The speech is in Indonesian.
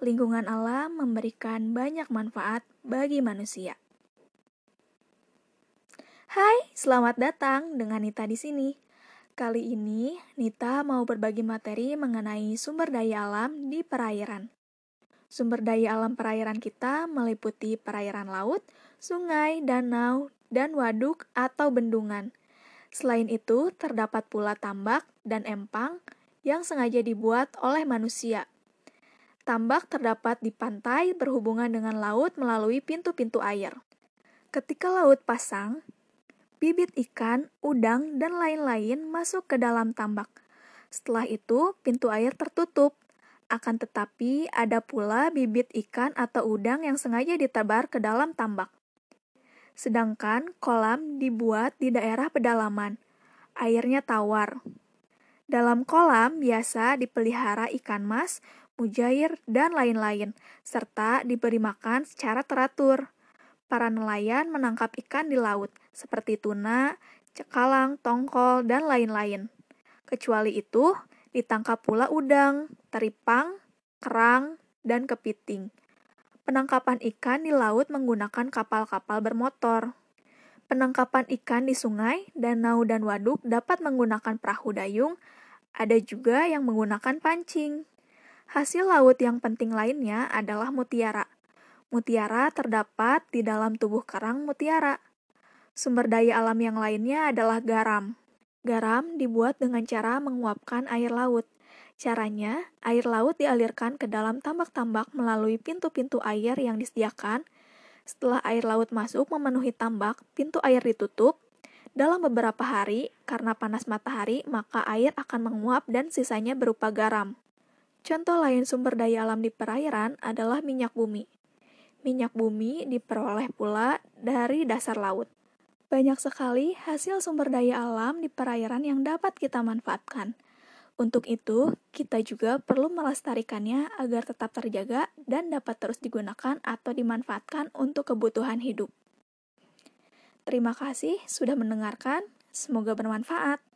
lingkungan alam memberikan banyak manfaat bagi manusia. Hai, selamat datang dengan Nita di sini. Kali ini, Nita mau berbagi materi mengenai sumber daya alam di perairan. Sumber daya alam perairan kita meliputi perairan laut, sungai, danau, dan waduk atau bendungan. Selain itu, terdapat pula tambak dan empang yang sengaja dibuat oleh manusia Tambak terdapat di pantai berhubungan dengan laut melalui pintu-pintu air. Ketika laut pasang, bibit ikan, udang, dan lain-lain masuk ke dalam tambak. Setelah itu, pintu air tertutup. Akan tetapi, ada pula bibit ikan atau udang yang sengaja ditebar ke dalam tambak. Sedangkan kolam dibuat di daerah pedalaman. Airnya tawar. Dalam kolam biasa dipelihara ikan mas, mujair, dan lain-lain, serta diberi makan secara teratur. Para nelayan menangkap ikan di laut, seperti tuna, cekalang, tongkol, dan lain-lain. Kecuali itu, ditangkap pula udang, teripang, kerang, dan kepiting. Penangkapan ikan di laut menggunakan kapal-kapal bermotor. Penangkapan ikan di sungai, danau, dan waduk dapat menggunakan perahu dayung, ada juga yang menggunakan pancing. Hasil laut yang penting lainnya adalah mutiara. Mutiara terdapat di dalam tubuh karang mutiara. Sumber daya alam yang lainnya adalah garam. Garam dibuat dengan cara menguapkan air laut. Caranya, air laut dialirkan ke dalam tambak-tambak melalui pintu-pintu air yang disediakan. Setelah air laut masuk memenuhi tambak, pintu air ditutup. Dalam beberapa hari, karena panas matahari, maka air akan menguap dan sisanya berupa garam. Contoh lain sumber daya alam di perairan adalah minyak bumi. Minyak bumi diperoleh pula dari dasar laut. Banyak sekali hasil sumber daya alam di perairan yang dapat kita manfaatkan. Untuk itu, kita juga perlu melestarikannya agar tetap terjaga dan dapat terus digunakan atau dimanfaatkan untuk kebutuhan hidup. Terima kasih sudah mendengarkan, semoga bermanfaat.